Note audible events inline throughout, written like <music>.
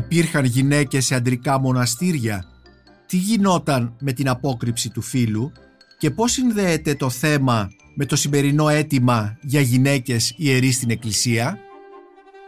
Υπήρχαν γυναίκες σε αντρικά μοναστήρια. Τι γινόταν με την απόκρυψη του φίλου και πώς συνδέεται το θέμα με το σημερινό αίτημα για γυναίκες ιερείς στην Εκκλησία;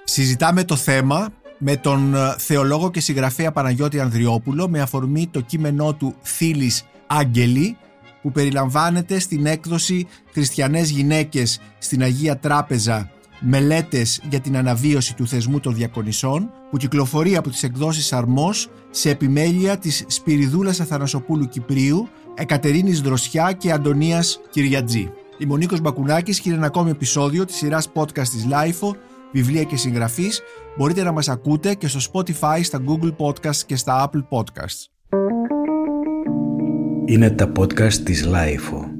Συζητάμε το θέμα με τον ε, θεολόγο και συγγραφέα Παναγιώτη Ανδριόπουλο με αφορμή το κείμενό του «Θήλης Άγγελη» που περιλαμβάνεται στην έκδοση «Χριστιανές γυναίκες στην Αγία Τράπεζα μελέτες για την αναβίωση του θεσμού των διακονισών που κυκλοφορεί από τις εκδόσεις Αρμός σε επιμέλεια της Σπυριδούλας Αθανασοπούλου Κυπρίου, Εκατερίνης Δροσιά και Αντωνίας Κυριατζή. Η Μονίκος Μπακουνάκης και ένα ακόμη επεισόδιο της σειράς podcast της LIFO, βιβλία και συγγραφής. Μπορείτε να μας ακούτε και στο Spotify, στα Google Podcasts και στα Apple Podcasts. Είναι τα podcast της LIFO.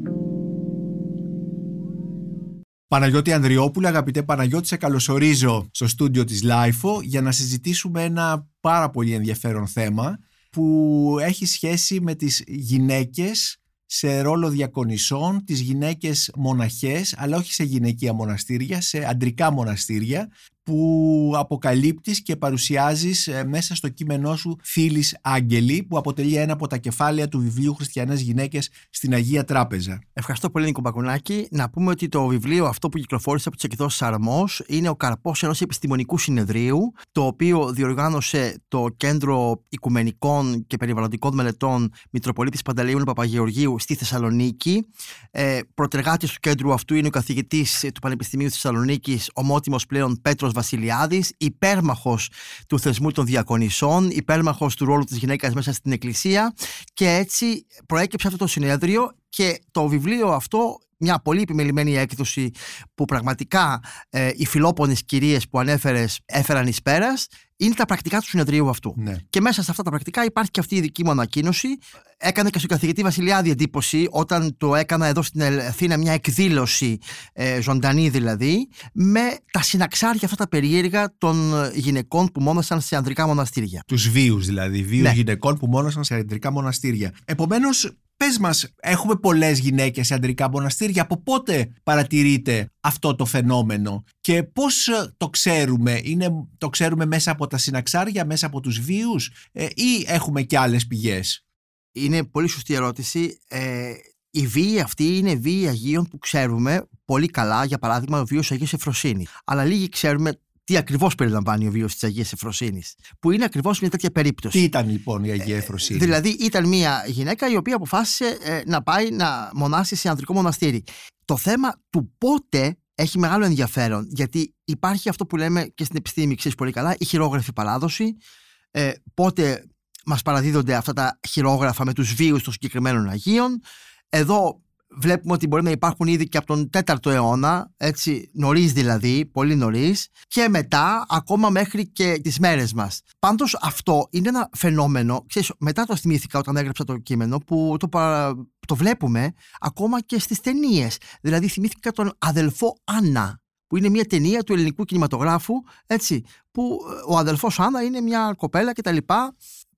Παναγιώτη Ανδριόπουλα, αγαπητέ Παναγιώτη, σε καλωσορίζω στο στούντιο της LIFO για να συζητήσουμε ένα πάρα πολύ ενδιαφέρον θέμα που έχει σχέση με τις γυναίκες σε ρόλο διακονισών, τις γυναίκες μοναχές, αλλά όχι σε γυναικεία μοναστήρια, σε αντρικά μοναστήρια που αποκαλύπτεις και παρουσιάζεις ε, μέσα στο κείμενό σου «Φίλης Άγγελη» που αποτελεί ένα από τα κεφάλαια του βιβλίου «Χριστιανές γυναίκες στην Αγία Τράπεζα». Ευχαριστώ πολύ Νίκο Μπακουνάκη. Να πούμε ότι το βιβλίο αυτό που κυκλοφόρησε από τις εκδόσεις Αρμός είναι ο καρπός ενός επιστημονικού συνεδρίου το οποίο διοργάνωσε το Κέντρο Οικουμενικών και Περιβαλλοντικών Μελετών Μητροπολίτης Πανταλείου Παπαγεωργίου στη Θεσσαλονίκη. Ε, προτεργάτης του κέντρου αυτού είναι ο καθηγητής του Πανεπιστημίου Θεσσαλονίκης, ομότιμος πλέον Πέτρος Βασιλιάδης, υπέρμαχος του θεσμού των διακονισών, υπέρμαχος του ρόλου της γυναίκας μέσα στην εκκλησία. Και έτσι προέκυψε αυτό το συνέδριο και το βιβλίο αυτό μια πολύ επιμελημένη έκδοση που πραγματικά ε, οι φιλόπονες κυρίες που ανέφερες έφεραν εις πέρας είναι τα πρακτικά του συνεδρίου αυτού. Ναι. Και μέσα σε αυτά τα πρακτικά υπάρχει και αυτή η δική μου ανακοίνωση. Έκανε και στον καθηγητή Βασιλιάδη εντύπωση όταν το έκανα εδώ στην Αθήνα μια εκδήλωση, ε, ζωντανή δηλαδή, με τα συναξάρια αυτά τα περίεργα των γυναικών που μόνασαν σε ανδρικά μοναστήρια. Τους βίους δηλαδή, βίους Ναι. γυναικών που μόνασαν σε αντρικά μοναστήρια. Επομένως, πες μας, έχουμε πολλές γυναίκες σε αντρικά μοναστήρια. Από πότε παρατηρείτε αυτό το φαινόμενο και πώς το ξέρουμε, είναι, το ξέρουμε μέσα από τα συναξάρια, μέσα από τους βίους ε, ή έχουμε και άλλες πηγές; Είναι πολύ σωστή ερώτηση. Ε, η βίη αυτή είναι βίη Αγίων που ξέρουμε πολύ καλά, για παράδειγμα, ο βίος Αγίας Εφροσύνης. Αλλά λίγοι ξέρουμε τι ακριβώς περιλαμβάνει ο βίος της Αγίας Εφροσύνης, που είναι ακριβώς μια τέτοια περίπτωση. Τι ήταν λοιπόν η Αγία Εφροσύνη; Δηλαδή ήταν μια γυναίκα η οποία αποφάσισε ε, να πάει να μονάσει σε ανδρικό μοναστήρι. Το θέμα του πότε έχει μεγάλο ενδιαφέρον, γιατί υπάρχει αυτό που λέμε και στην επιστήμη, ξέρεις πολύ καλά, η χειρόγραφη παράδοση. Ε, πότε μας παραδίδονται αυτά τα χειρόγραφα με τους βίους των συγκεκριμένων Αγίων. Εδώ βλέπουμε ότι μπορεί να υπάρχουν ήδη και από τον 4ο αιώνα, έτσι νωρίς δηλαδή, πολύ νωρίς, και μετά ακόμα μέχρι και τις μέρες μας. Πάντως αυτό είναι ένα φαινόμενο, ξέρεις, μετά το θυμήθηκα όταν έγραψα το κείμενο, που το, παρα- το βλέπουμε ακόμα και στις ταινίες. Δηλαδή θυμήθηκα τον αδελφό Άννα, που είναι μια ταινία του ελληνικού κινηματογράφου, έτσι, που ε, ο αδελφός Άννα είναι μια κοπέλα κτλ.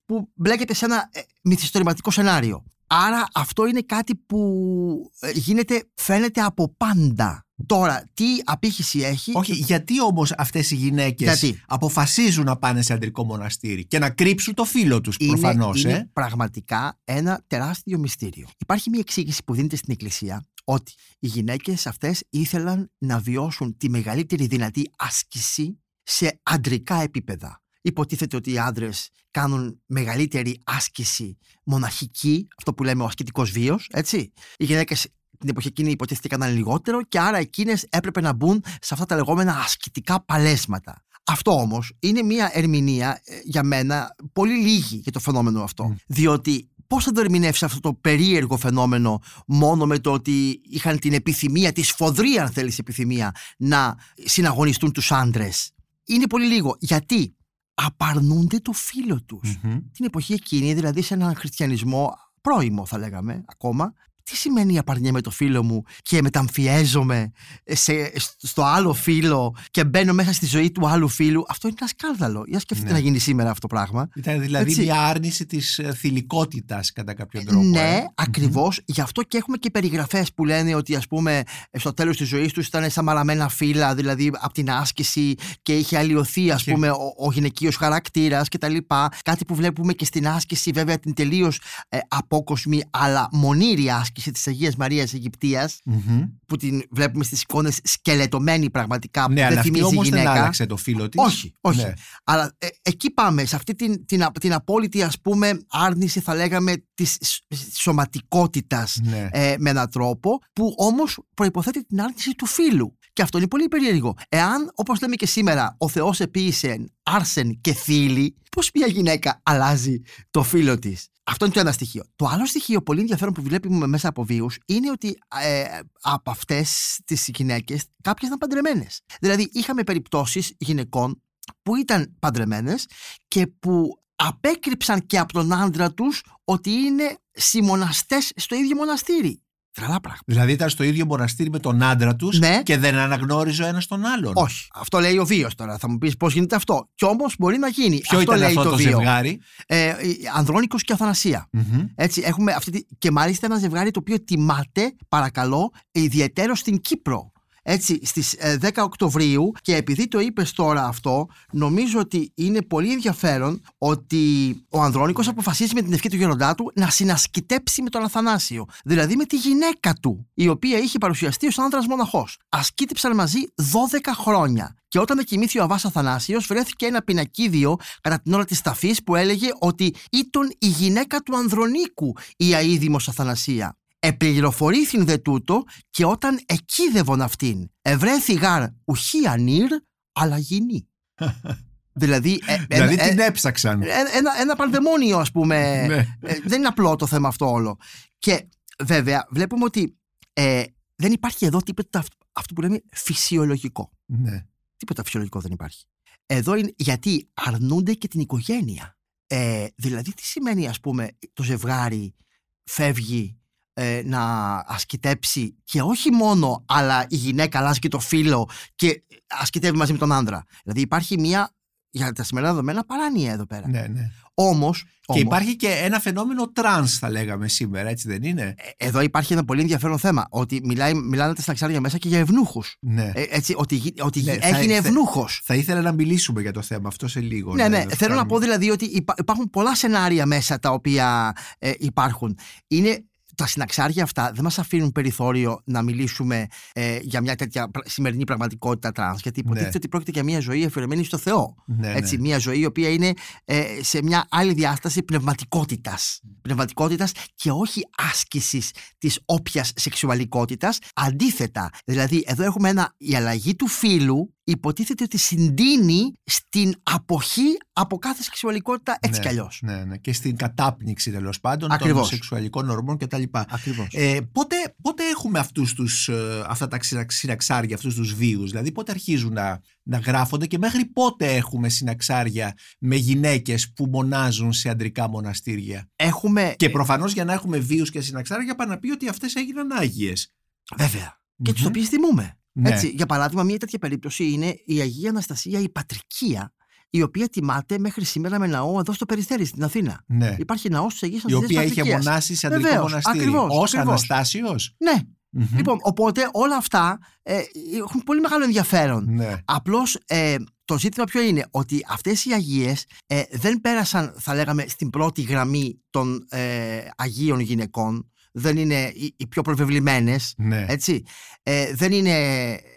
που μπλέκεται σε ένα ε, μυθιστορηματικό σενάριο. Άρα αυτό είναι κάτι που ε, γίνεται, φαίνεται από πάντα. Τώρα, τι απήχηση έχει. Όχι, γιατί όμως αυτές οι γυναίκες Γιατί; αποφασίζουν να πάνε σε αντρικό μοναστήρι και να κρύψουν το φίλο τους είναι, προφανώς. είναι ε; πραγματικά ένα τεράστιο μυστήριο. Υπάρχει μια εξήγηση που δίνεται στην Εκκλησία ότι οι γυναίκες αυτές ήθελαν να βιώσουν τη μεγαλύτερη δυνατή άσκηση σε αντρικά επίπεδα. Υποτίθεται ότι οι άντρες κάνουν μεγαλύτερη άσκηση μοναχική, αυτό που λέμε ο ασκητικός βίος, έτσι. Οι γυναίκες την εποχή εκείνη υποτίθεται έκαναν λιγότερο και άρα εκείνες έπρεπε να μπουν σε αυτά τα λεγόμενα ασκητικά παλέσματα. Αυτό όμως είναι μια ερμηνεία ε, για μένα πολύ λίγη για το φαινόμενο αυτό. Διότι πώς θα το ερμηνεύσει αυτό το περίεργο φαινόμενο μόνο με το ότι είχαν την επιθυμία, τη σφοδρή αν θέλεις επιθυμία, να συναγωνιστούν τους άντρες; Είναι πολύ λίγο. Γιατί; Απαρνούνται το φίλο τους. Μμμ. Την εποχή εκείνη, δηλαδή σε έναν χριστιανισμό πρώιμο θα λέγαμε ακόμα, τι σημαίνει απαρνιέμαι το φίλο μου και μεταμφιέζομαι σε, στο άλλο φίλο και μπαίνω μέσα στη ζωή του άλλου φίλου. Αυτό είναι ένα σκάνδαλο. Για σκεφτείτε Ναι. να γίνει σήμερα αυτό το πράγμα. Ήταν δηλαδή Έτσι. μια άρνηση της θηλυκότητας κατά κάποιο τρόπο. Ναι, ε. ακριβώς. Γι' αυτό και έχουμε και περιγραφές που λένε ότι ας πούμε στο τέλος της ζωής τους ήταν σαν μαλαμένα φύλλα, δηλαδή από την άσκηση και είχε αλλοιωθεί ας Είχε- πούμε ο, ο γυναικείος χαρακτήρας κτλ. Κάτι που βλέπουμε και στην άσκηση, βέβαια την τελείως ε, απόκοσμη αλλά μονήρη άσκηση της Αγίας Μαρίας Αιγυπτίας, Μμμ. που την βλέπουμε στις εικόνες σκελετωμένη πραγματικά. που Ναι, δεν αλλά αυτή θυμίζει όμως δεν γυναίκα. άλλαξε το φίλο της. Όχι, όχι. Ναι. Αλλά ε, εκεί πάμε, σε αυτή την, την, α- την απόλυτη ας πούμε άρνηση θα λέγαμε της σ- σωματικότητας Ναι. ε, με έναν τρόπο που όμως προϋποθέτει την άρνηση του φίλου. Και αυτό είναι πολύ περίεργο. Εάν, όπως λέμε και σήμερα, ο Θεός επίησε άρσεν και θύλη, πώς μια γυναίκα αλλάζει το φίλο της; Αυτό είναι το ένα στοιχείο. Το άλλο στοιχείο πολύ ενδιαφέρον που βλέπουμε μέσα από βίους είναι ότι ε, από αυτές τις γυναίκες κάποιες ήταν παντρεμένες. Δηλαδή, είχαμε περιπτώσεις γυναικών που ήταν παντρεμένες και που απέκρυψαν και από τον άντρα τους ότι είναι συμμοναστές στο ίδιο μοναστήρι. Τρελά πράγματα. Δηλαδή ήταν στο ίδιο μοναστήρι με τον άντρα τους Ναι. και δεν αναγνώριζε ο ένας τον άλλον. Όχι. Αυτό λέει ο βίος τώρα. Θα μου πεις πώς γίνεται αυτό. Κι όμως μπορεί να γίνει. Ποιο αυτό ήταν λέει αυτό το, το, βίο. ζευγάρι; Ε, Ανδρώνικος και Αθανασία. Μμμ. Έτσι, έχουμε αυτή τη... Και μάλιστα ένα ζευγάρι το οποίο τιμάται, παρακαλώ, ιδιαίτερο στην Κύπρο. Έτσι, στις ε, 10 Οκτωβρίου και επειδή το είπες τώρα αυτό, νομίζω ότι είναι πολύ ενδιαφέρον ότι ο Ανδρώνικος αποφασίζει με την ευχή του γέροντά του να συνασκητέψει με τον Αθανάσιο. Δηλαδή με τη γυναίκα του, η οποία είχε παρουσιαστεί ως άνδρας μοναχός. Ασκήτεψαν μαζί 12 χρόνια. Και όταν κοιμήθη ο Αβάς Αθανάσιος βρέθηκε ένα πινακίδιο κατά την ώρα της ταφής που έλεγε ότι ήταν η γυναίκα του Ανδρονίκου η αίδημος Αθανασία. Επληροφορήθην δε τούτο και όταν εκείδευον αυτήν ευρέθη γάρ ουχή ανήρ αλλά γυνή. <laughs> δηλαδή, ε, ένα, Δηλαδή ε, την έψαξαν. ε, ένα, ένα πανδαιμόνιο ας πούμε <laughs> Ναι. ε, δεν είναι απλό το θέμα αυτό όλο. Και βέβαια βλέπουμε ότι ε, δεν υπάρχει εδώ τίποτα αυτ- αυτό που λέμε φυσιολογικό. Ναι. Τίποτα φυσιολογικό δεν υπάρχει. Εδώ είναι γιατί αρνούνται και την οικογένεια. Ε, δηλαδή τι σημαίνει ας πούμε το ζευγάρι φεύγει ε, να ασκητέψει και όχι μόνο αλλά η γυναίκα αλλάζει και το φίλο και ασκητεύει μαζί με τον άνδρα. Δηλαδή υπάρχει μια για τα σημερινά δεδομένα παράνοια εδώ πέρα. ναι, ναι. Όμως, Και όμως, υπάρχει και ένα φαινόμενο τρανς θα λέγαμε σήμερα, έτσι δεν είναι; ε, εδώ υπάρχει ένα πολύ ενδιαφέρον θέμα. Ότι μιλάει, μιλάνε τα συναξάρια μέσα και για ευνούχους. Ναι. έτσι, ότι, γι- ότι Ναι, γι- θα- έγινε θα- ευνούχος. Θα ήθελα να μιλήσουμε για το θέμα αυτό σε λίγο. Ναι, ναι. θα Θέλω να κάνουμε- πω δηλαδή ότι υπά- υπάρχουν πολλά σενάρια μέσα τα οποία ε, υπάρχουν. Είναι τα συναξάρια αυτά δεν μας αφήνουν περιθώριο να μιλήσουμε ε, για μια τέτοια πρα- σημερινή πραγματικότητα τρανς γιατί υποτίθεται Ναι. ότι πρόκειται για μια ζωή αφιερωμένη στο Θεό. Ναι, ναι. Έτσι, μια ζωή η οποία είναι ε, σε μια άλλη διάσταση πνευματικότητας. Πνευματικότητας και όχι άσκησης της όποιας σεξουαλικότητας. Αντίθετα, δηλαδή εδώ έχουμε ένα, η αλλαγή του φύλου υποτίθεται ότι συντείνει στην αποχή από κάθε σεξουαλικότητα έτσι ναι, κι αλλιώς. Ναι, ναι. Και στην κατάπνιξη τέλος πάντων των Ακριβώς. σεξουαλικών ορμών κτλ. Ακριβώς. Ε, πότε, πότε έχουμε αυτούς τους, ε, αυτά τα ξυρα- συναξάρια, αυτούς τους βίους, δηλαδή πότε αρχίζουν να, να γράφονται και μέχρι πότε έχουμε συναξάρια με γυναίκες που μονάζουν σε αντρικά μοναστήρια; Έχουμε, Και προφανώς για να έχουμε βίους και συναξάρια πάνε να πει ότι αυτές έγιναν άγιες. βέβαια, και τους Μμμ. οποίες τιμούμε. Ναι. Έτσι, για παράδειγμα, μια τέτοια περίπτωση είναι η Αγία Αναστασία η Πατρικία, η οποία τιμάται μέχρι σήμερα με ναό εδώ στο Περιστέρι, στην Αθήνα. Ναι. Υπάρχει ναός της Αγίας Η Αναστασίας. οποία είχε μονάσει σε αντρικό Βεβαίως, μοναστήρι. ακριβώς, Ως ακριβώς. Αναστάσιος. Ναι. Μμμ. Λοιπόν, οπότε όλα αυτά ε, έχουν πολύ μεγάλο ενδιαφέρον. Ναι. Απλώς ε, το ζήτημα ποιο είναι, ότι αυτές οι Αγίες ε, δεν πέρασαν, θα λέγαμε, στην πρώτη γραμμή των ε, Αγίων γυναικών. Δεν είναι οι, οι πιο προβεβλημένες, Ναι. έτσι. Ε, δεν είναι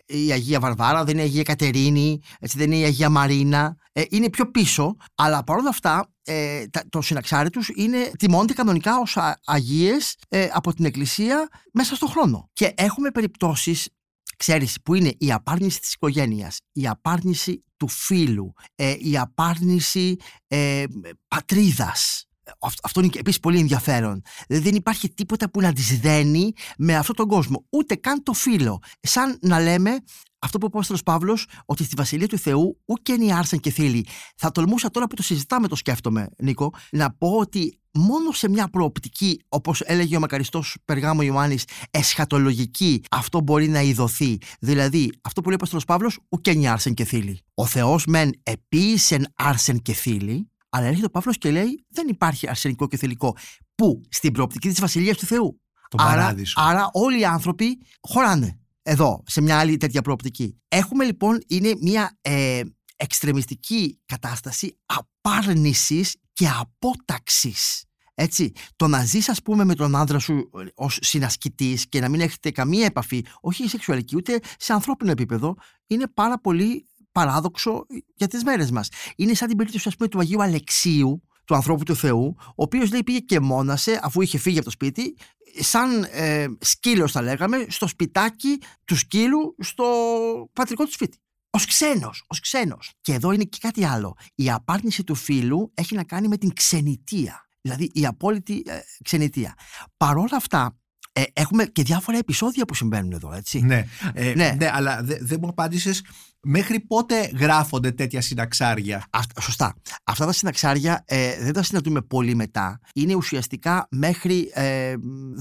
η Αγία Βαρβάρα, δεν είναι η Αγία Κατερίνη, έτσι, δεν είναι η Αγία Μαρίνα. Ε, είναι πιο πίσω, αλλά παρόλα αυτά ε, τα- το συναξάρι τους είναι, τιμώνται κανονικά ως α, Αγίες ε, από την Εκκλησία μέσα στον χρόνο. Και έχουμε περιπτώσεις ξέρεις, που είναι η απάρνηση της οικογένειας, η απάρνηση του φίλου, ε, η απάρνηση ε, πατρίδας. Αυτό, αυτό είναι και επίσης πολύ ενδιαφέρον. Δηλαδή δεν υπάρχει τίποτα που να τις δένει με αυτόν τον κόσμο. Ούτε καν το φίλο. Σαν να λέμε αυτό που είπε ο Απόστολος Παύλος, ότι στη Βασιλεία του Θεού ούτε είναι άρσεν και θήλοι. Θα τολμούσα τώρα που το συζητάμε, το σκέφτομαι, Νίκο, να πω ότι μόνο σε μια προοπτική, όπως έλεγε ο μακαριστός Περγάμο Ιωάννης, εσχατολογική, αυτό μπορεί να ειδωθεί. Δηλαδή, αυτό που λέει ο Παστρό Παύλος, ουκένι άρσεν και θύλη. Ο Θεός μεν επίησεν άρσεν και θύλη, αλλά έρχεται ο Παύλος και λέει, δεν υπάρχει αρσενικό και θηλυκό. Πού; Στην προοπτική της Βασιλείας του Θεού. Τον άρα, παράδεισο. άρα όλοι οι άνθρωποι χωράνε εδώ, σε μια άλλη τέτοια προοπτική. Έχουμε λοιπόν, είναι μια ε, εξτρεμιστική κατάσταση απάρνησης και απόταξης. Έτσι, το να ζεις ας πούμε με τον άντρα σου ως συνασκητής και να μην έχετε καμία επαφή, όχι σεξουαλική ούτε σε ανθρώπινο επίπεδο, είναι πάρα πολύ παράδοξο για τις μέρες μας. Είναι σαν την περίπτωση ας πούμε του Αγίου Αλεξίου, του ανθρώπου του Θεού, ο οποίος λέει πήγε και μόνασε αφού είχε φύγει από το σπίτι, σαν ε, σκύλος θα λέγαμε, στο σπιτάκι του σκύλου στο πατρικό του σπίτι. Ω ξένος, ως ξένος. Και εδώ είναι και κάτι άλλο. Η απάρνηση του φίλου έχει να κάνει με την ξενιτεία. Δηλαδή η απόλυτη ε, ξενιτεία. Παρόλα αυτά, ε, έχουμε και διάφορα επεισόδια που συμβαίνουν εδώ, έτσι. Ναι, ε, Ναι. ναι. αλλά δεν δεν μου απάντησες μέχρι πότε γράφονται τέτοια συναξάρια. Αυτά- σωστά. Αυτά τα συναξάρια ε, δεν τα συναντούμε πολύ μετά. Είναι ουσιαστικά μέχρι ε,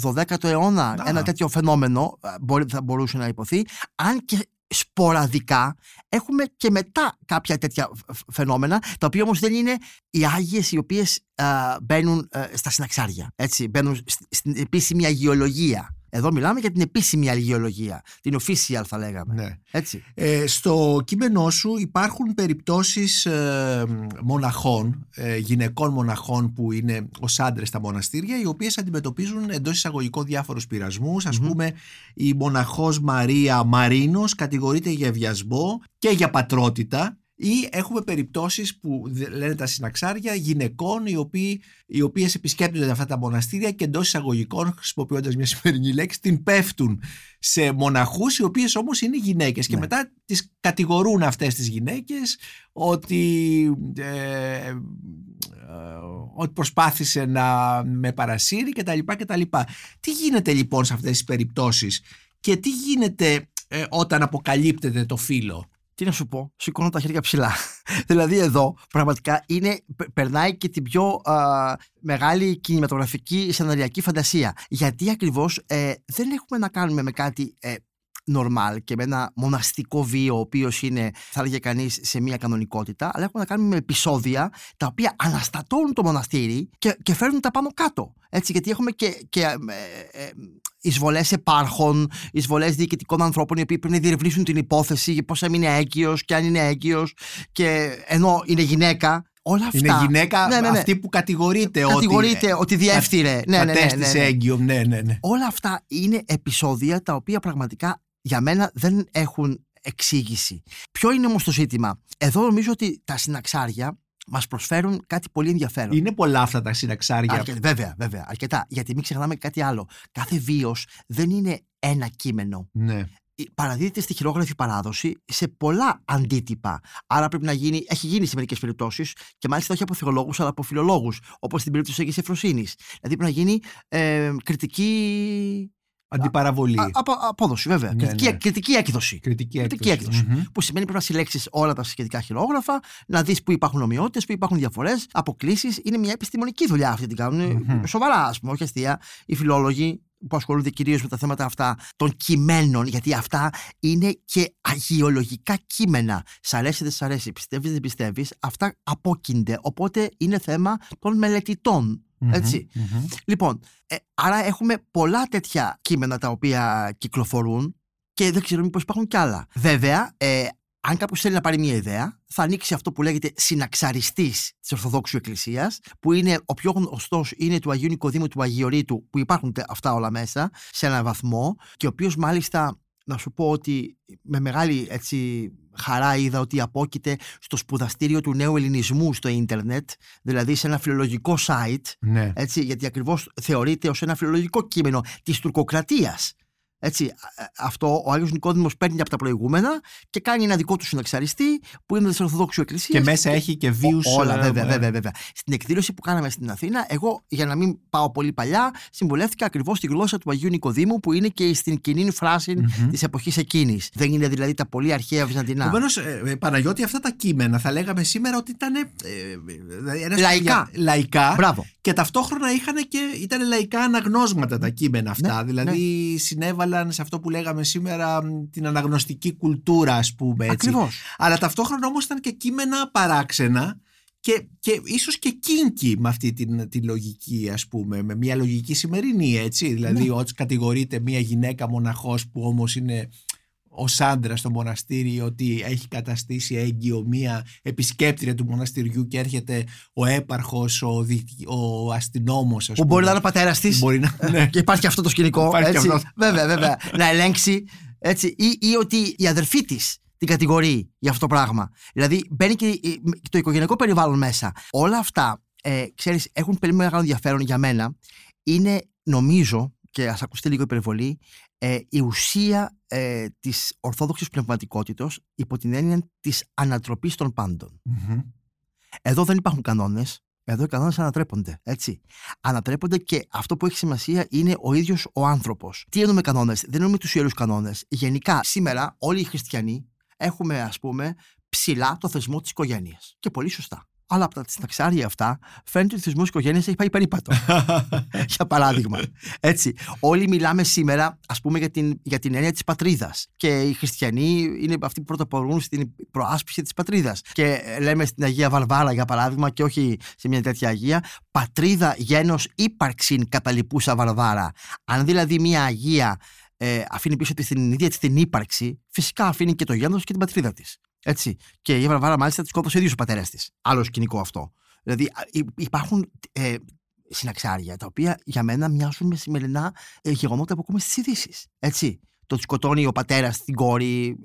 12ο αιώνα Α. ένα τέτοιο φαινόμενο ε, μπορεί, θα μπορούσε να υποθεί. Αν και σποραδικά έχουμε και μετά κάποια τέτοια φ- φαινόμενα, τα οποία όμως δεν είναι οι άγιες οι οποίες ε, μπαίνουν ε, στα συναξάρια. Έτσι, μπαίνουν σ- στην επίσημη αγιολογία. Εδώ μιλάμε για την επίσημη αγιολογία. Την official θα λέγαμε. Ναι. Έτσι. Ε, στο κείμενό σου υπάρχουν περιπτώσεις ε, μοναχών, ε, γυναικών μοναχών που είναι ως άντρες στα μοναστήρια, οι οποίες αντιμετωπίζουν εντός εισαγωγικών διάφορους πειρασμούς. Ας Μμμ. πούμε η μοναχός Μαρία Μαρίνος κατηγορείται για βιασμό και για πατρότητα ή έχουμε περιπτώσεις που δε- λένε τα συναξάρια γυναικών οι, οποίοι, οι οποίες επισκέπτονται αυτά τα μοναστήρια και εντός εισαγωγικών χρησιμοποιώντας μια σημερινή λέξη την πέφτουν σε μοναχούς οι οποίες όμως είναι γυναίκες και Ναι. μετά τις κατηγορούν αυτές τις γυναίκες ότι, ε, ε, ότι προσπάθησε να με παρασύρει κτλ. κτλ. Τι γίνεται λοιπόν σε αυτές τις περιπτώσεις και τι γίνεται ε, όταν αποκαλύπτεται το φύλλο; Τι να σου πω, σηκώνω τα χέρια ψηλά. <laughs> δηλαδή εδώ πραγματικά είναι, πε- περνάει και την πιο α, μεγάλη κινηματογραφική σεναριακή φαντασία. Γιατί ακριβώς ε, δεν έχουμε να κάνουμε με κάτι ε, normal και με ένα μοναστικό βίο ο οποίος είναι, θα έλεγε κανείς, σε μια κανονικότητα, αλλά έχουμε να κάνουμε με επεισόδια τα οποία αναστατώνουν το μοναστήρι και, και φέρνουν τα πάνω κάτω. Έτσι, γιατί έχουμε και, και ε, ε, εισβολές επάρχων, εισβολές διοικητικών ανθρώπων οι οποίοι πρέπει να διερευνήσουν την υπόθεση για πώς έμεινε έγκυος και αν είναι έγκυος, και ενώ είναι γυναίκα. Όλα αυτά. Είναι γυναίκα Ναι, ναι, ναι. αυτή που κατηγορείται, Κατηγορείται ότι, ότι διεύθυρε. Ναι, ναι, ναι, ναι, κατέστησε ναι. έγκυο. Ναι, ναι, ναι. Όλα αυτά είναι επεισόδια τα οποία πραγματικά για μένα δεν έχουν εξήγηση. Ποιο είναι όμως το ζήτημα; Εδώ νομίζω ότι τα συναξάρια μας προσφέρουν κάτι πολύ ενδιαφέρον. Είναι πολλά αυτά τα συναξάρια. Αρκε- βέβαια, βέβαια, αρκετά. Γιατί μην ξεχνάμε και κάτι άλλο. Κάθε βίος δεν είναι ένα κείμενο. Ναι. Ε, Παραδίδεται στη χειρόγραφη παράδοση σε πολλά αντίτυπα. Άρα πρέπει να γίνει, έχει γίνει σε μερικές περιπτώσεις και μάλιστα όχι από θεολόγους αλλά από φιλολόγους, όπως στην περίπτωση της Αγία Εφροσύνη. Δηλαδή πρέπει να γίνει ε, κριτική. Αντιπαραβολή. Α, από, απόδοση, βέβαια. Ναι, κριτική, ναι. κριτική έκδοση. Κριτική κριτική έκδοση. έκδοση. Μμμ. Που σημαίνει πρέπει να συλλέξεις όλα τα σχετικά χειρόγραφα, να δεις που υπάρχουν ομοιότητες, που υπάρχουν διαφορές, αποκλήσεις. Είναι μια επιστημονική δουλειά αυτή την κάνουν. Μμμ. Σοβαρά, ας πούμε, όχι αστεία. Οι φιλόλογοι που ασχολούνται κυρίως με τα θέματα αυτά των κειμένων, γιατί αυτά είναι και αγιολογικά κείμενα. Σ' αρέσει, δεν σ' αρέσει, πιστεύεις, δεν πιστεύεις, αυτά απόκεινται. Οπότε είναι θέμα των μελετητών. Μμμ, Έτσι. μμμ. Λοιπόν, ε, άρα έχουμε πολλά τέτοια κείμενα τα οποία κυκλοφορούν και δεν ξέρω μήπως υπάρχουν κι άλλα. Βέβαια, ε, αν κάποιος θέλει να πάρει μια ιδέα, θα ανοίξει αυτό που λέγεται συναξαριστής της Ορθοδόξου Εκκλησίας, που είναι ο πιο γνωστός είναι του Αγίου Νικοδήμου του Αγιορείτου, που υπάρχουν τε- αυτά όλα μέσα σε έναν βαθμό, και ο οποίος μάλιστα να σου πω ότι με μεγάλη έτσι, χαρά είδα ότι απόκειται στο σπουδαστήριο του νέου ελληνισμού στο ίντερνετ, δηλαδή σε ένα φιλολογικό site, Ναι. έτσι, γιατί ακριβώς θεωρείται ως ένα φιλολογικό κείμενο της τουρκοκρατίας. Έτσι, ε, αυτό ο Άγιος Νικόδημος παίρνει από τα προηγούμενα και κάνει ένα δικό του συναξαριστή που είναι της Ορθοδόξου Εκκλησίας. Και μέσα έχει και βίους... Όλα, ε, βέβαια, ε, βέβαια, βέβαια. Στην εκδήλωση που κάναμε στην Αθήνα, εγώ για να μην πάω πολύ παλιά, συμβουλεύτηκα ακριβώς τη γλώσσα του Αγίου Νικοδήμου που είναι και στην κοινή φράση Μμμ. της εποχής εκείνης. Δεν είναι δηλαδή τα πολύ αρχαία βυζαντινά. Επομένως, ε, Παναγιώτη, αυτά τα κείμενα θα λέγαμε σήμερα ότι ήταν. Ε, δηλαδή ένας- Λαϊκά. λαϊκά Μπράβο. και ταυτόχρονα είχαν και, ήταν λαϊκά αναγνώσματα τα κείμενα αυτά. Ναι, δηλαδή συνέβαλαν σε αυτό που λέγαμε σήμερα μ, την αναγνωστική κουλτούρα, ας πούμε έτσι. Ακριβώς. Αλλά ταυτόχρονα όμως ήταν και κείμενα παράξενα και, και ίσως και κίνκι με αυτή την, τη λογική ας πούμε, με μια λογική σημερινή έτσι. Δηλαδή Ναι. ότι κατηγορείται μια γυναίκα μοναχός που όμως είναι ο άντρα στο μοναστήρι ότι έχει καταστήσει έγκυο μία επισκέπτρια του μοναστηριού και έρχεται ο έπαρχος, ο, δι- ο αστυνόμος ας Που μπορεί να είναι ο πατέρας της. Μπορεί να... ναι. Και υπάρχει αυτό το σκηνικό. Υπάρχει έτσι. αυτό. Βέβαια, βέβαια. να ελέγξει. Έτσι. Ή, ή ότι η αδερφή της την κατηγορεί για αυτό το πράγμα. Δηλαδή μπαίνει και η- το οικογενειακό περιβάλλον μέσα. Όλα αυτά, ε, ξέρεις, έχουν πολύ μεγάλο ενδιαφέρον για μένα. Είναι, νομίζω, και ας ακουστεί λίγο υπερβολή, ε, η ουσία ε, της ορθόδοξης πνευματικότητος υπό την έννοια της ανατροπής των πάντων. Μμμ. Εδώ δεν υπάρχουν κανόνες. Εδώ οι κανόνες ανατρέπονται. Έτσι. Ανατρέπονται και αυτό που έχει σημασία είναι ο ίδιος ο άνθρωπος. Τι εννοούμε κανόνες, δεν εννοούμε τους ιερούς κανόνες. Γενικά, σήμερα όλοι οι χριστιανοί έχουμε, ας πούμε, ψηλά το θεσμό της οικογένειας. Και πολύ σωστά. Αλλά από τα ταξάρια αυτά φαίνεται ότι ο θεσμός της οικογένειας έχει πάει περίπατο. <laughs> για παράδειγμα. Έτσι. Όλοι μιλάμε σήμερα, ας πούμε, για την, για την έννοια της πατρίδας. Και οι χριστιανοί είναι αυτοί που πρωτοπορούν στην προάσπιση της πατρίδας. Και ε, λέμε στην Αγία Βαρβάρα, για παράδειγμα, και όχι σε μια τέτοια Αγία, πατρίδα γένος ύπαρξην καταλοιπούσα Βαρβάρα. Αν δηλαδή μια Αγία ε, αφήνει πίσω τη την ίδια της την ύπαρξη, φυσικά αφήνει και το γένος και την πατρίδα της. Έτσι. Και η Αγία Βαρβάρα μάλιστα της σκότωσε ο ίδιος ο πατέρας της. Άλλο σκηνικό αυτό. Δηλαδή α, υ- υπάρχουν ε, συναξάρια τα οποία για μένα μοιάζουν με σημερινά ε, γεγονότα που ακούμε στις ειδήσεις. Έτσι. Το ότι σκοτώνει ο πατέρας την κόρη,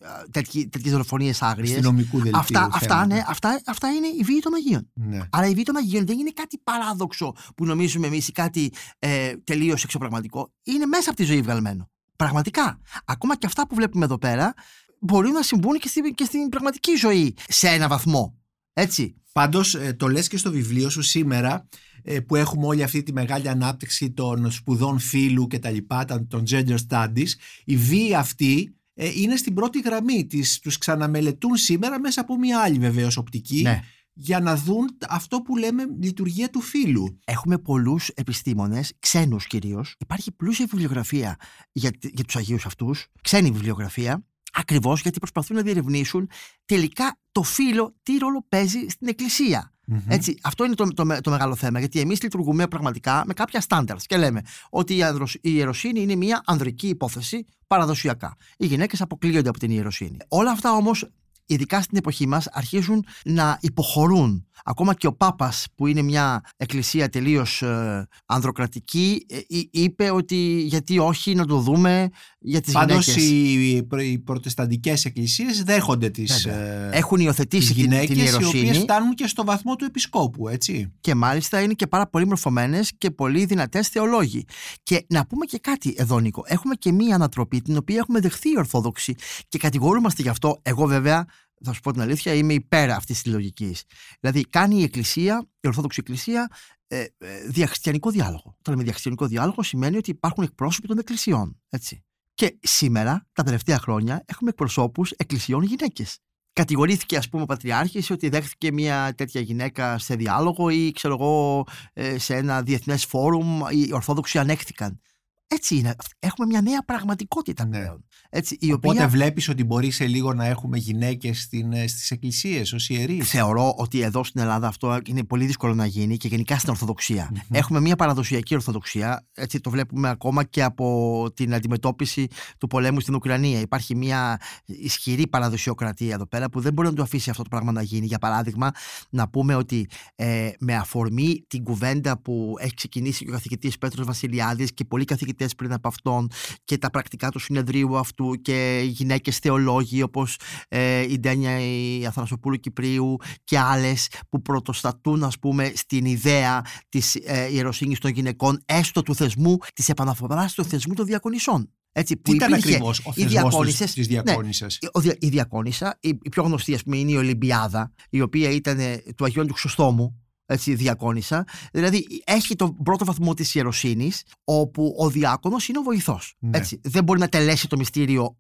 τέτοιες δολοφονίες άγριες. Αστυνομικού δελτίου. Αυτά, αυτά, θέματα. ναι, αυτά, αυτά είναι η βίη των Αγίων. Ναι. Αλλά η βίη των Αγίων δεν είναι κάτι παράδοξο που νομίζουμε εμείς ή κάτι ε, τελείως εξωπραγματικό. Είναι μέσα από τη ζωή βγαλμένο. Πραγματικά. Ακόμα και αυτά που βλέπουμε εδώ πέρα μπορούν να συμβούν και στην, και στην πραγματική ζωή σε ένα βαθμό. Έτσι. Πάντως ε, το λες και στο βιβλίο σου σήμερα ε, που έχουμε όλη αυτή τη μεγάλη ανάπτυξη των σπουδών φύλου και τα λοιπά, τα- των gender studies, η βία αυτή ε, είναι στην πρώτη γραμμή της, τους ξαναμελετούν σήμερα μέσα από μια άλλη βεβαίως οπτική Ναι. για να δουν αυτό που λέμε λειτουργία του φύλου. Έχουμε πολλούς επιστήμονες, ξένους κυρίως. Υπάρχει πλούσια βιβλιογραφία για, για τους Αγίους αυτούς, ξένη βιβλιογραφία, ακριβώς γιατί προσπαθούν να διερευνήσουν τελικά το φύλλο τι ρόλο παίζει στην Εκκλησία. Έτσι, αυτό είναι το, το, με- το μεγάλο θέμα. Γιατί εμείς λειτουργούμε πραγματικά με κάποια standards και λέμε ότι η, ανδροσ- η ιεροσύνη είναι μια ανδρική υπόθεση παραδοσιακά. Οι γυναίκες αποκλείονται από την ιεροσύνη. Όλα αυτά όμως, ειδικά στην εποχή μας, αρχίζουν να υποχωρούν. Ακόμα και ο Πάπας που είναι μια εκκλησία τελείως ε, ανδροκρατική ε, εί- είπε ότι γιατί όχι να το δούμε για τις Πάντως γυναίκες. οι, προ- οι προτεσταντικές εκκλησίες δέχονται τις, Βέβαια. ε, Έχουν τις υιοθετήσει την, γυναίκες την οι οποίες ιεροσύνη φτάνουν και στο βαθμό του επισκόπου, έτσι. και μάλιστα είναι και πάρα πολύ μορφωμένες και πολύ δυνατές θεολόγοι. Και να πούμε και κάτι εδώ Νίκο, έχουμε και μία ανατροπή την οποία έχουμε δεχθεί οι Ορθόδοξοι και κατηγορούμαστε γι' αυτό. Εγώ βέβαια θα σου πω την αλήθεια, είμαι υπέρ αυτής της λογικής. Δηλαδή, κάνει η Εκκλησία, η Ορθόδοξη Εκκλησία, ε, ε, διαχριστιανικό διάλογο. Όταν λέμε διαχριστιανικό διάλογο, σημαίνει ότι υπάρχουν εκπρόσωποι των εκκλησιών. Έτσι. Και σήμερα, τα τελευταία χρόνια, έχουμε εκπροσώπους εκκλησιών γυναίκες. Κατηγορήθηκε, ας πούμε, ο Πατριάρχης ότι δέχθηκε μια τέτοια γυναίκα σε διάλογο ή, ξέρω εγώ, ε, σε ένα διεθνές φόρουμ. Οι Ορθόδοξοι ανέχθηκαν. Έτσι είναι. Έχουμε μια νέα πραγματικότητα Ναι. Πλέον. Έτσι, η Οπότε οποία βλέπεις ότι μπορεί σε λίγο να έχουμε γυναίκες στην, ε, στις εκκλησίες ως ιερείς; θεωρώ ότι εδώ στην Ελλάδα αυτό είναι πολύ δύσκολο να γίνει και γενικά στην Ορθοδοξία. Έχουμε μια παραδοσιακή Ορθοδοξία. Έτσι το βλέπουμε ακόμα και από την αντιμετώπιση του πολέμου στην Ουκρανία. Υπάρχει μια ισχυρή παραδοσιοκρατία εδώ πέρα που δεν μπορεί να του αφήσει αυτό το πράγμα να γίνει. Για παράδειγμα, να πούμε ότι ε, με αφορμή την κουβέντα που έχει ξεκινήσει και ο καθηγητής Πέτρος Βασιλιάδης και πολλοί καθηγητές πριν από αυτόν και τα πρακτικά του συνεδρίου αυτού και γυναίκες θεολόγοι όπως ε, η Ντένια η Αθανασοπούλου Κυπρίου και άλλες που πρωτοστατούν ας πούμε στην ιδέα της ε, ιεροσύνης των γυναικών έστω του θεσμού της επαναφοράς του θεσμού των διακονισών. Έτσι, Τι ήταν ακριβώς ο θεσμός τη Διακόνισσα. Ναι, η Διακόνισσα, η, η πιο γνωστή, ας πούμε, είναι η Ολυμπιάδα, η οποία ήταν του Αγίου του Χρυσοστόμου, έτσι, διακόνησα. Δηλαδή, έχει τον πρώτο βαθμό της ιεροσύνης, όπου ο διάκονος είναι ο βοηθός. Ναι. Δεν μπορεί να τελέσει το μυστήριο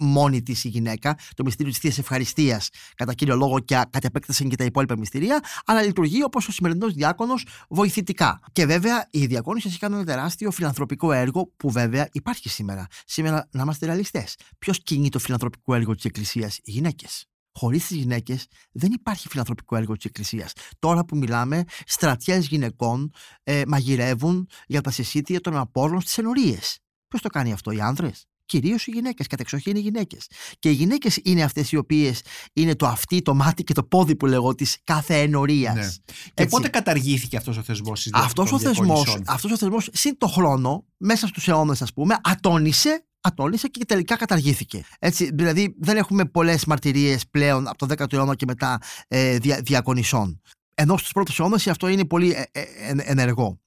μόνη της η γυναίκα, το μυστήριο της θείας ευχαριστίας, κατά κύριο λόγο και κατ' επέκταση και τα υπόλοιπα μυστηρία, αλλά λειτουργεί όπως ο σημερινός διάκονος βοηθητικά. Και βέβαια οι διάκονοι σα κάνουν ένα τεράστιο φιλανθρωπικό έργο που βέβαια υπάρχει σήμερα. Σήμερα, να είμαστε ρεαλιστές. Ποιος κινεί το φιλανθρωπικό έργο της Εκκλησίας, οι γυναίκες. Χωρίς τις γυναίκες δεν υπάρχει φιλανθρωπικό έργο της Εκκλησίας. Τώρα που μιλάμε, στρατιές γυναικών ε, μαγειρεύουν για τα συσίτια των απόρρων στις ενορίες. Ποιος το κάνει αυτό, οι άνδρες; Κυρίως οι γυναίκες. Κατεξοχήν οι γυναίκες. Και οι γυναίκες είναι αυτές οι οποίες είναι το αυτί, το μάτι και το πόδι που λέγω της κάθε ενορίας. Ναι. Και πότε καταργήθηκε αυτός ο θεσμός τη Αυτός ο θεσμό, αυτός ο θεσμός, συν το χρόνο, μέσα στους αιώνες, ας πούμε, ατόνισε ατόλυσε και τελικά καταργήθηκε. Έτσι, δηλαδή δεν έχουμε πολλές μαρτυρίες πλέον από το 10ο αιώνα και μετά ε, δια, διακονισών. Ενώ στους πρώτους αιώνες αυτό είναι πολύ ε, ε, ενεργό.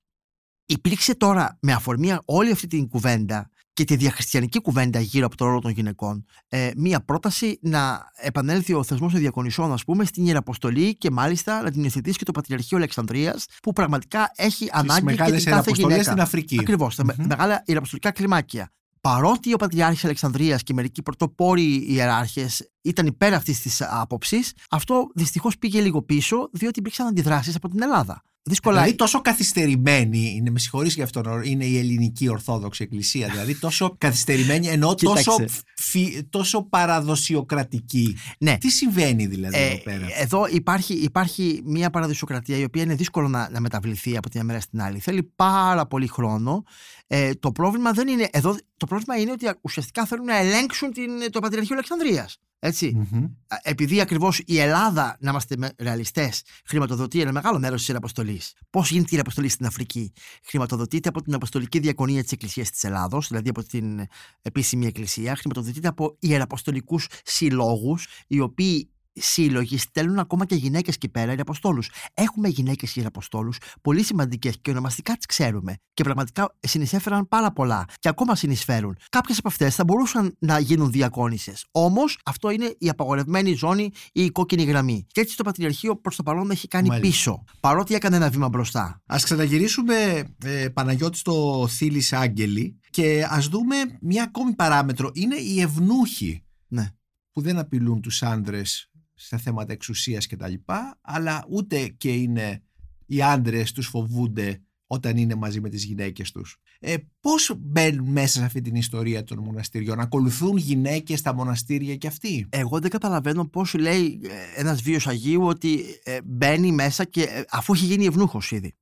Υπήρξε τώρα με αφορμή όλη αυτή την κουβέντα και τη διαχριστιανική κουβέντα γύρω από το ρόλο των γυναικών, ε, μία πρόταση να επανέλθει ο θεσμός των διακονισών, ας πούμε, στην Ιεραποστολή και μάλιστα να την υιοθετήσει και το Πατριαρχείο Αλεξανδρίας, που πραγματικά έχει ανάγκη και την κάθε γυναίκα. στην Αφρική. Ακριβώς, mm-hmm. τα μεγάλα ιεραποστολικά κλιμάκια. Παρότι ο Πατριάρχης Αλεξανδρίας και μερικοί πρωτοπόροι ιεράρχες ήταν υπέρ αυτής της άποψης, αυτό δυστυχώς πήγε λίγο πίσω, διότι υπήρξαν αντιδράσεις από την Ελλάδα. Δύσκολα... Δηλαδή τόσο καθυστερημένη, είναι, με συγχωρείς για αυτό, είναι η ελληνική Ορθόδοξη Εκκλησία. Δηλαδή τόσο <laughs> καθυστερημένη ενώ τόσο, φι, τόσο παραδοσιοκρατική. Ναι. Τι συμβαίνει δηλαδή ε, εδώ πέρα; Εδώ υπάρχει, υπάρχει μια παραδοσιοκρατία η οποία είναι δύσκολο να, να μεταβληθεί από τη μια μέρα στην άλλη. Θέλει πάρα πολύ χρόνο. Ε, το πρόβλημα δεν είναι, εδώ, το πρόβλημα είναι ότι ουσιαστικά θέλουν να ελέγξουν την, το Πατριαρχείο Αλεξανδρίας. Έτσι. Mm-hmm. Επειδή ακριβώς η Ελλάδα, να είμαστε ρεαλιστές, χρηματοδοτεί ένα μεγάλο μέρος της Ιεραποστολής. Πώς γίνεται η Ιεραποστολή στην Αφρική, Χρηματοδοτείται από την Αποστολική Διακονία της Εκκλησίας της Ελλάδος, δηλαδή από την επίσημη Εκκλησία. Χρηματοδοτείται από ιεραποστολικούς συλλόγους, οι οποίοι σύλλογοι στέλνουν ακόμα και γυναίκες εκεί πέρα, οι Αποστόλους. Έχουμε γυναίκες Ιεραποστόλου, πολύ σημαντικές και ονομαστικά τις ξέρουμε. Και πραγματικά συνεισέφεραν πάρα πολλά και ακόμα συνεισφέρουν. Κάποιες από αυτές θα μπορούσαν να γίνουν διακόνησες. Όμως αυτό είναι η απαγορευμένη ζώνη ή η κόκκινη γραμμή. Και έτσι το Πατριαρχείο προς το παρόν έχει κάνει Μάλιστα. πίσω, παρότι έκανε ένα βήμα μπροστά. Α ξαναγυρίσουμε, ε, Παναγιώτη, στο Θήλης Άγγελη και ας δούμε μια ακόμη παράμετρο. Είναι οι ευνούχοι. Ναι. Που δεν απειλούν τους άντρες σε θέματα εξουσίας και τα λοιπά, αλλά ούτε και είναι οι άντρες τους φοβούνται όταν είναι μαζί με τις γυναίκες τους. Ε, πώς μπαίνουν μέσα σε αυτή την ιστορία των μοναστηριών, ακολουθούν γυναίκες στα μοναστήρια και αυτοί; Εγώ δεν καταλαβαίνω πώς λέει ε, ένας βίος Αγίου ότι ε, μπαίνει μέσα και ε, αφού έχει γίνει ευνούχος ήδη.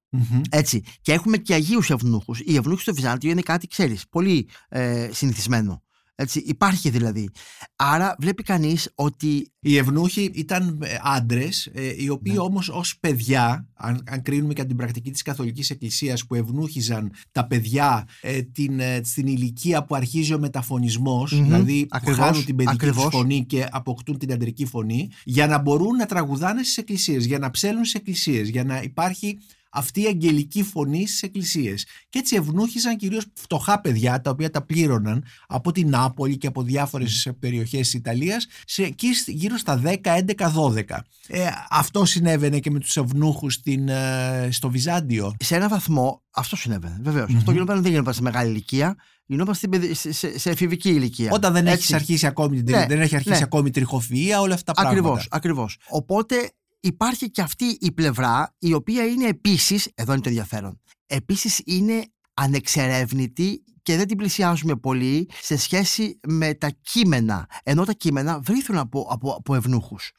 Έτσι. Και έχουμε και Αγίους ευνούχους. Οι ευνούχοι στο Βυζάντιο είναι κάτι, ξέρεις, πολύ ε, συνηθισμένο. Έτσι, υπάρχει δηλαδή. Άρα βλέπει κανείς ότι. Οι ευνούχοι ήταν ε, άντρες, ε, οι οποίοι ναι. όμως ως παιδιά, αν, αν κρίνουμε και την πρακτική της Καθολικής Εκκλησίας που ευνούχιζαν τα παιδιά ε, την, ε, στην ηλικία που αρχίζει ο μεταφωνισμός, δηλαδή που χάνουν την παιδική τους φωνή και αποκτούν την αντρική φωνή, για να μπορούν να τραγουδάνε στις εκκλησίες, για να ψέλνουν στις εκκλησίες, για να υπάρχει αυτή η αγγελική φωνή στις εκκλησίες. Και έτσι ευνούχησαν κυρίως φτωχά παιδιά, τα οποία τα πλήρωναν από την Νάπολη και από διάφορες περιοχές της Ιταλίας, εκεί γύρω στα 10, 11, 12. Ε, αυτό συνέβαινε και με τους ευνούχους ε, στο Βυζάντιο. Σε ένα βαθμό αυτό συνέβαινε, βεβαίως. Mm-hmm. Αυτό γινόταν δεν γινόταν σε μεγάλη ηλικία, γινόταν σε, σε, σε εφηβική ηλικία. Όταν δεν, έχεις αρχίσει ακόμη, ναι, δεν έχει αρχίσει ναι. ακόμη τριχοφυα, όλα αυτά τα πράγματα. Ακριβώς. Οπότε υπάρχει και αυτή η πλευρά η οποία είναι επίσης, εδώ είναι το ενδιαφέρον, επίσης είναι ανεξερεύνητη και δεν την πλησιάζουμε πολύ σε σχέση με τα κείμενα. Ενώ τα κείμενα βρίθουν από, από, από ευνούχους.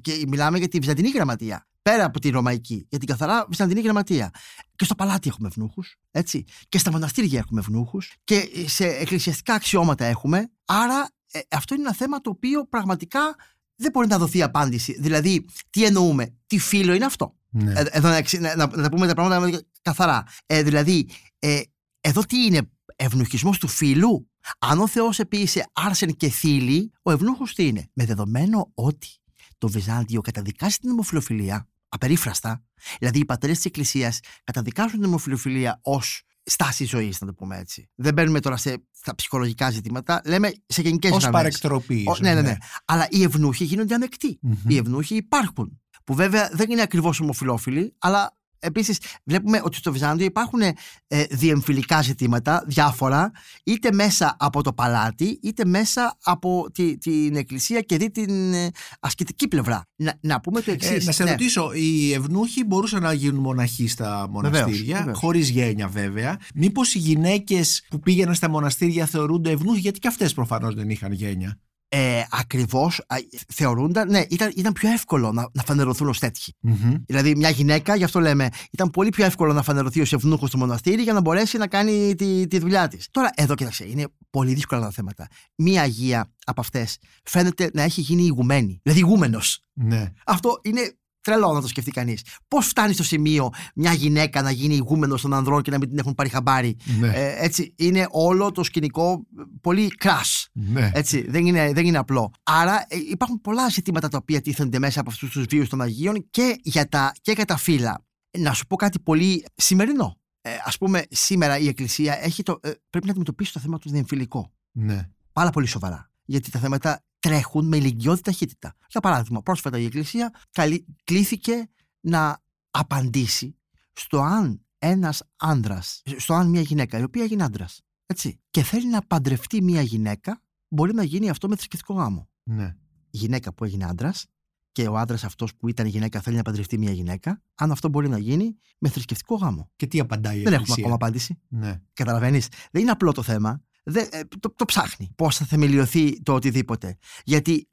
και μιλάμε για τη Βυζαντινή γραμματεία. Πέρα από τη Ρωμαϊκή, για την καθαρά Βυζαντινή γραμματεία. Και στο παλάτι έχουμε ευνούχους, έτσι. Και στα μοναστήρια έχουμε ευνούχους. Και σε εκκλησιαστικά αξιώματα έχουμε. Άρα ε, αυτό είναι ένα θέμα το οποίο πραγματικά δεν μπορεί να δοθεί απάντηση. Δηλαδή, τι εννοούμε, τι φίλο είναι αυτό; Ναι. Ε, εδώ να, να, να, πούμε τα πράγματα καθαρά. Ε, δηλαδή, ε, εδώ τι είναι, ευνοχισμός του φίλου. Αν ο Θεός επίησε άρσεν και θήλη, ο ευνούχος τι είναι; Με δεδομένο ότι το Βυζάντιο καταδικάζει την ομοφιλοφιλία, απερίφραστα, δηλαδή οι πατέρες της Εκκλησίας καταδικάζουν την ομοφιλοφιλία ως στάση ζωής, να το πούμε έτσι. Δεν μπαίνουμε τώρα σε, στα ψυχολογικά ζητήματα, λέμε σε γενικές Ω γραμμές. παρεκτροπή. ίσως, Ναι, ναι, ναι. Αλλά οι ευνούχοι γίνονται ανεκτοί. Μμμ. Οι ευνούχοι υπάρχουν. Που βέβαια δεν είναι ακριβώς ομοφυλόφιλοι, αλλά επίσης βλέπουμε ότι στο Βυζάντιο υπάρχουν ε, διεμφυλικά ζητήματα, διάφορα, είτε μέσα από το παλάτι, είτε μέσα από τη, την εκκλησία και δει την ε, ασκητική πλευρά. Να, να πούμε το εξής. Ε, να σε ρωτήσω, οι ευνούχοι μπορούσαν να γίνουν μοναχοί στα μοναστήρια, βεβαίως. χωρίς γένεια βέβαια. Μήπως οι γυναίκες που πήγαιναν στα μοναστήρια θεωρούνται ευνούχοι, γιατί και αυτές προφανώς δεν είχαν γένεια; Ε, Ακριβώς θεωρούνταν, ναι, ήταν, ήταν πιο εύκολο να, να φανερωθούν ως τέτοιοι. Μμμ. Δηλαδή, μια γυναίκα, γι' αυτό λέμε, ήταν πολύ πιο εύκολο να φανερωθεί ως ευνούχος στο μοναστήρι για να μπορέσει να κάνει τη, τη δουλειά της. Τώρα, εδώ κοίταξε, είναι πολύ δύσκολα τα θέματα. Μία Αγία από αυτές φαίνεται να έχει γίνει ηγουμένη, δηλαδή ηγούμενος. Ναι. Αυτό είναι τρελό να το σκεφτεί κανείς. Πώς φτάνει στο σημείο μια γυναίκα να γίνει ηγούμενος των ανδρών και να μην την έχουν πάρει χαμπάρι; Ναι. Ε, έτσι, είναι όλο το σκηνικό ε, πολύ crash. ναι. Έτσι, δεν είναι, δεν είναι απλό. Άρα ε, υπάρχουν πολλά ζητήματα τα οποία τίθενται μέσα από αυτούς τους βίους των Αγίων και για τα, και για τα φύλλα. Να σου πω κάτι πολύ σημερινό. Ε, Α πούμε, σήμερα η Εκκλησία έχει το, ε, πρέπει να αντιμετωπίσει το θέμα του διεμφυλικό. ναι. Πάρα πολύ σοβαρά. Γιατί τα θέματα τρέχουν με ηλικιώδη ταχύτητα. Για παράδειγμα, πρόσφατα η Εκκλησία καλή- κλήθηκε να απαντήσει στο αν ένας άνδρας, στο αν μια γυναίκα η οποία έγινε άντρας, έτσι, και θέλει να παντρευτεί μια γυναίκα, μπορεί να γίνει αυτό με θρησκευτικό γάμο. ναι. Η γυναίκα που έγινε άντρας και ο άντρας αυτός που ήταν γυναίκα θέλει να παντρευτεί μια γυναίκα, αν αυτό μπορεί να γίνει με θρησκευτικό γάμο. Και τι απαντάει η Δεν έχουμε Εκκλησία; ακόμα απάντηση. Ναι. Καταλαβαίνεις. Δεν είναι απλό το θέμα. Δεν, ε, το, το ψάχνει. Πώς θα θεμελιωθεί το οτιδήποτε. Γιατί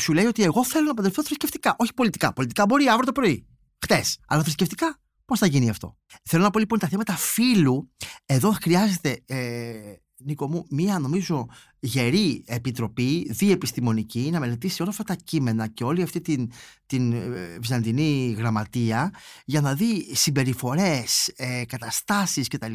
σου λέει ότι εγώ θέλω να παντρευτώ θρησκευτικά. Όχι πολιτικά. Πολιτικά μπορεί αύριο το πρωί. Χτες. Αλλά θρησκευτικά πώς θα γίνει αυτό. Θέλω να πω λοιπόν τα θέματα φύλου. Εδώ χρειάζεται, ε, Νίκο μου, μία νομίζω γερή επιτροπή, διεπιστημονική, να μελετήσει όλα αυτά τα κείμενα και όλη αυτή την, την ε, βυζαντινή γραμματεία για να δει συμπεριφορές, ε, καταστάσεις κτλ.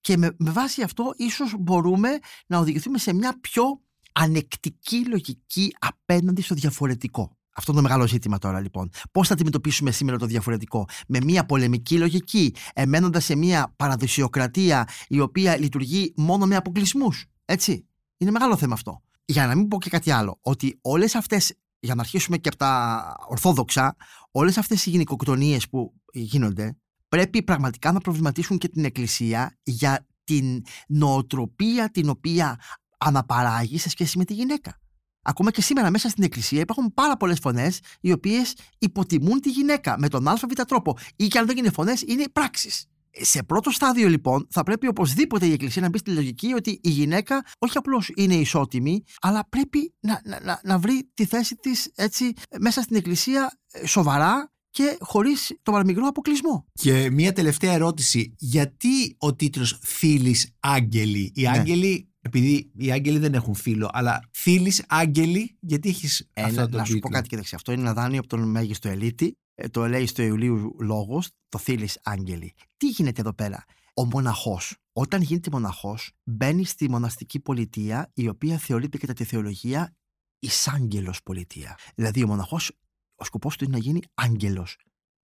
Και με, με βάση αυτό ίσως μπορούμε να οδηγηθούμε σε μια πιο ανεκτική λογική απέναντι στο διαφορετικό. Αυτό είναι το μεγάλο ζήτημα τώρα λοιπόν. Πώς θα αντιμετωπίσουμε σήμερα το διαφορετικό; Με μια πολεμική λογική, εμένοντας σε μια παραδοσιοκρατία η οποία λειτουργεί μόνο με αποκλεισμούς. Έτσι. Είναι μεγάλο θέμα αυτό. Για να μην πω και κάτι άλλο, ότι όλες αυτές, για να αρχίσουμε και από τα ορθόδοξα, όλες αυτές οι γυναικοκτονίες που γίνονται, πρέπει πραγματικά να προβληματίσουν και την Εκκλησία για την νοοτροπία την οποία αναπαράγει σε σχέση με τη γυναίκα. Ακόμα και σήμερα μέσα στην Εκκλησία υπάρχουν πάρα πολλές φωνές οι οποίες υποτιμούν τη γυναίκα με τον ΑΒ τρόπο. Ή και αν δεν είναι φωνές, είναι πράξεις. Σε πρώτο στάδιο λοιπόν θα πρέπει οπωσδήποτε η Εκκλησία να μπει στη λογική ότι η γυναίκα όχι απλώς είναι ισότιμη αλλά πρέπει να, να, να, να βρει τη θέση της έτσι μέσα στην Εκκλησία ε, σοβαρά και χωρίς το παραμικρό αποκλεισμό. Και μία τελευταία ερώτηση. Γιατί ο τίτλος Φίλης Άγγελοι. Οι Ναι. άγγελοι, επειδή οι άγγελοι δεν έχουν φίλο, αλλά Φίλης Άγγελοι, γιατί έχεις Ε, αυτό να, το να σου πω τίτλο; κάτι και δεξιά. Αυτό είναι ένα δάνειο από τον μέγιστο ελίτη. Ε, το λέει στο Ιουλίου Λόγος, το Θήλης Άγγελη. Τι γίνεται εδώ πέρα; Ο μοναχός, όταν γίνεται μοναχός, μπαίνει στη μοναστική πολιτεία, η οποία θεωρείται κατά τη θεολογία εισάγγελος πολιτεία. Δηλαδή ο μοναχός, ο σκοπός του είναι να γίνει άγγελος.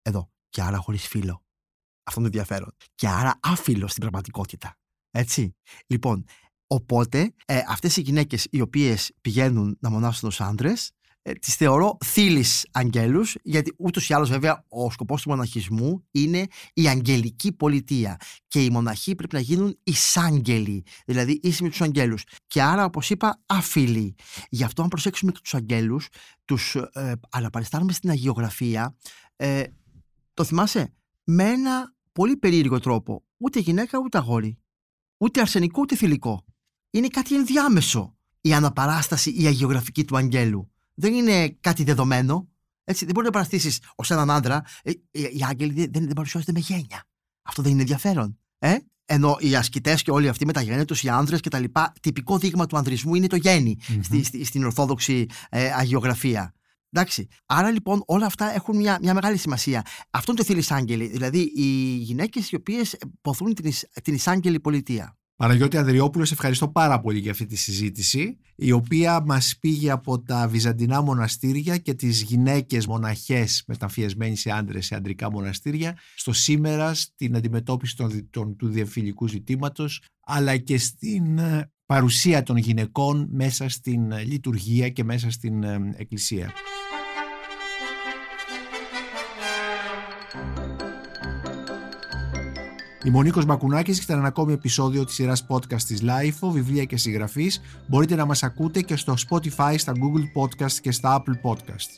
Εδώ. Και άρα χωρίς φίλο. Αυτό είναι το ενδιαφέρον. Και άρα άφιλος στην πραγματικότητα. Έτσι. Λοιπόν, οπότε ε, αυτές οι γυναίκες οι οποίες πηγαίνουν να μονάσουν ως άντρες ε, τις θεωρώ θύλεις αγγέλους γιατί ούτως ή άλλως βέβαια ο σκοπός του μοναχισμού είναι η αγγελική πολιτεία και οι μοναχοί πρέπει να γίνουν εισάγγελοι δηλαδή ίσοι με τους αγγέλους. Και άρα όπως είπα αφιλοί γι' αυτό αν προσέξουμε και τους αγγέλους τους ε, αναπαριστάνουμε στην αγιογραφία ε, το θυμάσαι; Με ένα πολύ περίεργο τρόπο. Ούτε γυναίκα ούτε αγόρι. Ούτε αρσενικό ούτε θηλυκό. Είναι κάτι ενδιάμεσο η αναπαράσταση η αγιογραφική του αγγέλου δεν είναι κάτι δεδομένο. Έτσι, δεν μπορεί να παραστήσεις ως έναν άντρα. Ε, οι οι άγγελοι δεν, δεν, δεν παρουσιάζονται με γένεια. Αυτό δεν είναι ενδιαφέρον. Ε; Ενώ οι ασκητές και όλοι αυτοί με τα γέννη τους, οι άνδρες κτλ. Τυπικό δείγμα του ανδρισμού είναι το γέννη Μμμ. στη, στη- στην ορθόδοξη ε, αγιογραφία. Εντάξει. Άρα λοιπόν όλα αυτά έχουν μια, μια μεγάλη σημασία. Αυτό είναι το θύλης άγγελοι. Δηλαδή οι γυναίκες οι οποίες ποθούν την, εις- την εισάγγελη πολιτεία. Παναγιώτη Ανδριόπουλο, σε ευχαριστώ πάρα πολύ για αυτή τη συζήτηση, η οποία μας πήγε από τα βυζαντινά μοναστήρια και τις γυναίκες μοναχές μεταμφιεσμένοι σε άντρες σε αντρικά μοναστήρια, στο σήμερα, στην αντιμετώπιση των, των, του διεμφυλικού ζητήματος, αλλά και στην ε, παρουσία των γυναικών μέσα στην ε, λειτουργία και μέσα στην ε, εκκλησία. Η Μονίκος Μπακουνάκης ήταν ένα ακόμη επεισόδιο της σειράς podcast της LIFO, βιβλία και συγγραφής. Μπορείτε να μας ακούτε και στο Spotify, στα Google Podcast και στα Apple Podcast.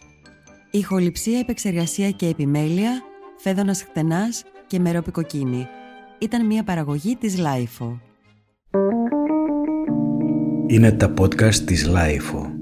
Ηχοληψία, επεξεργασία και επιμέλεια, φέδωνας χτενάς και μερόπικοκίνη. Ήταν μια παραγωγή της LIFO. Είναι τα podcast της LIFO.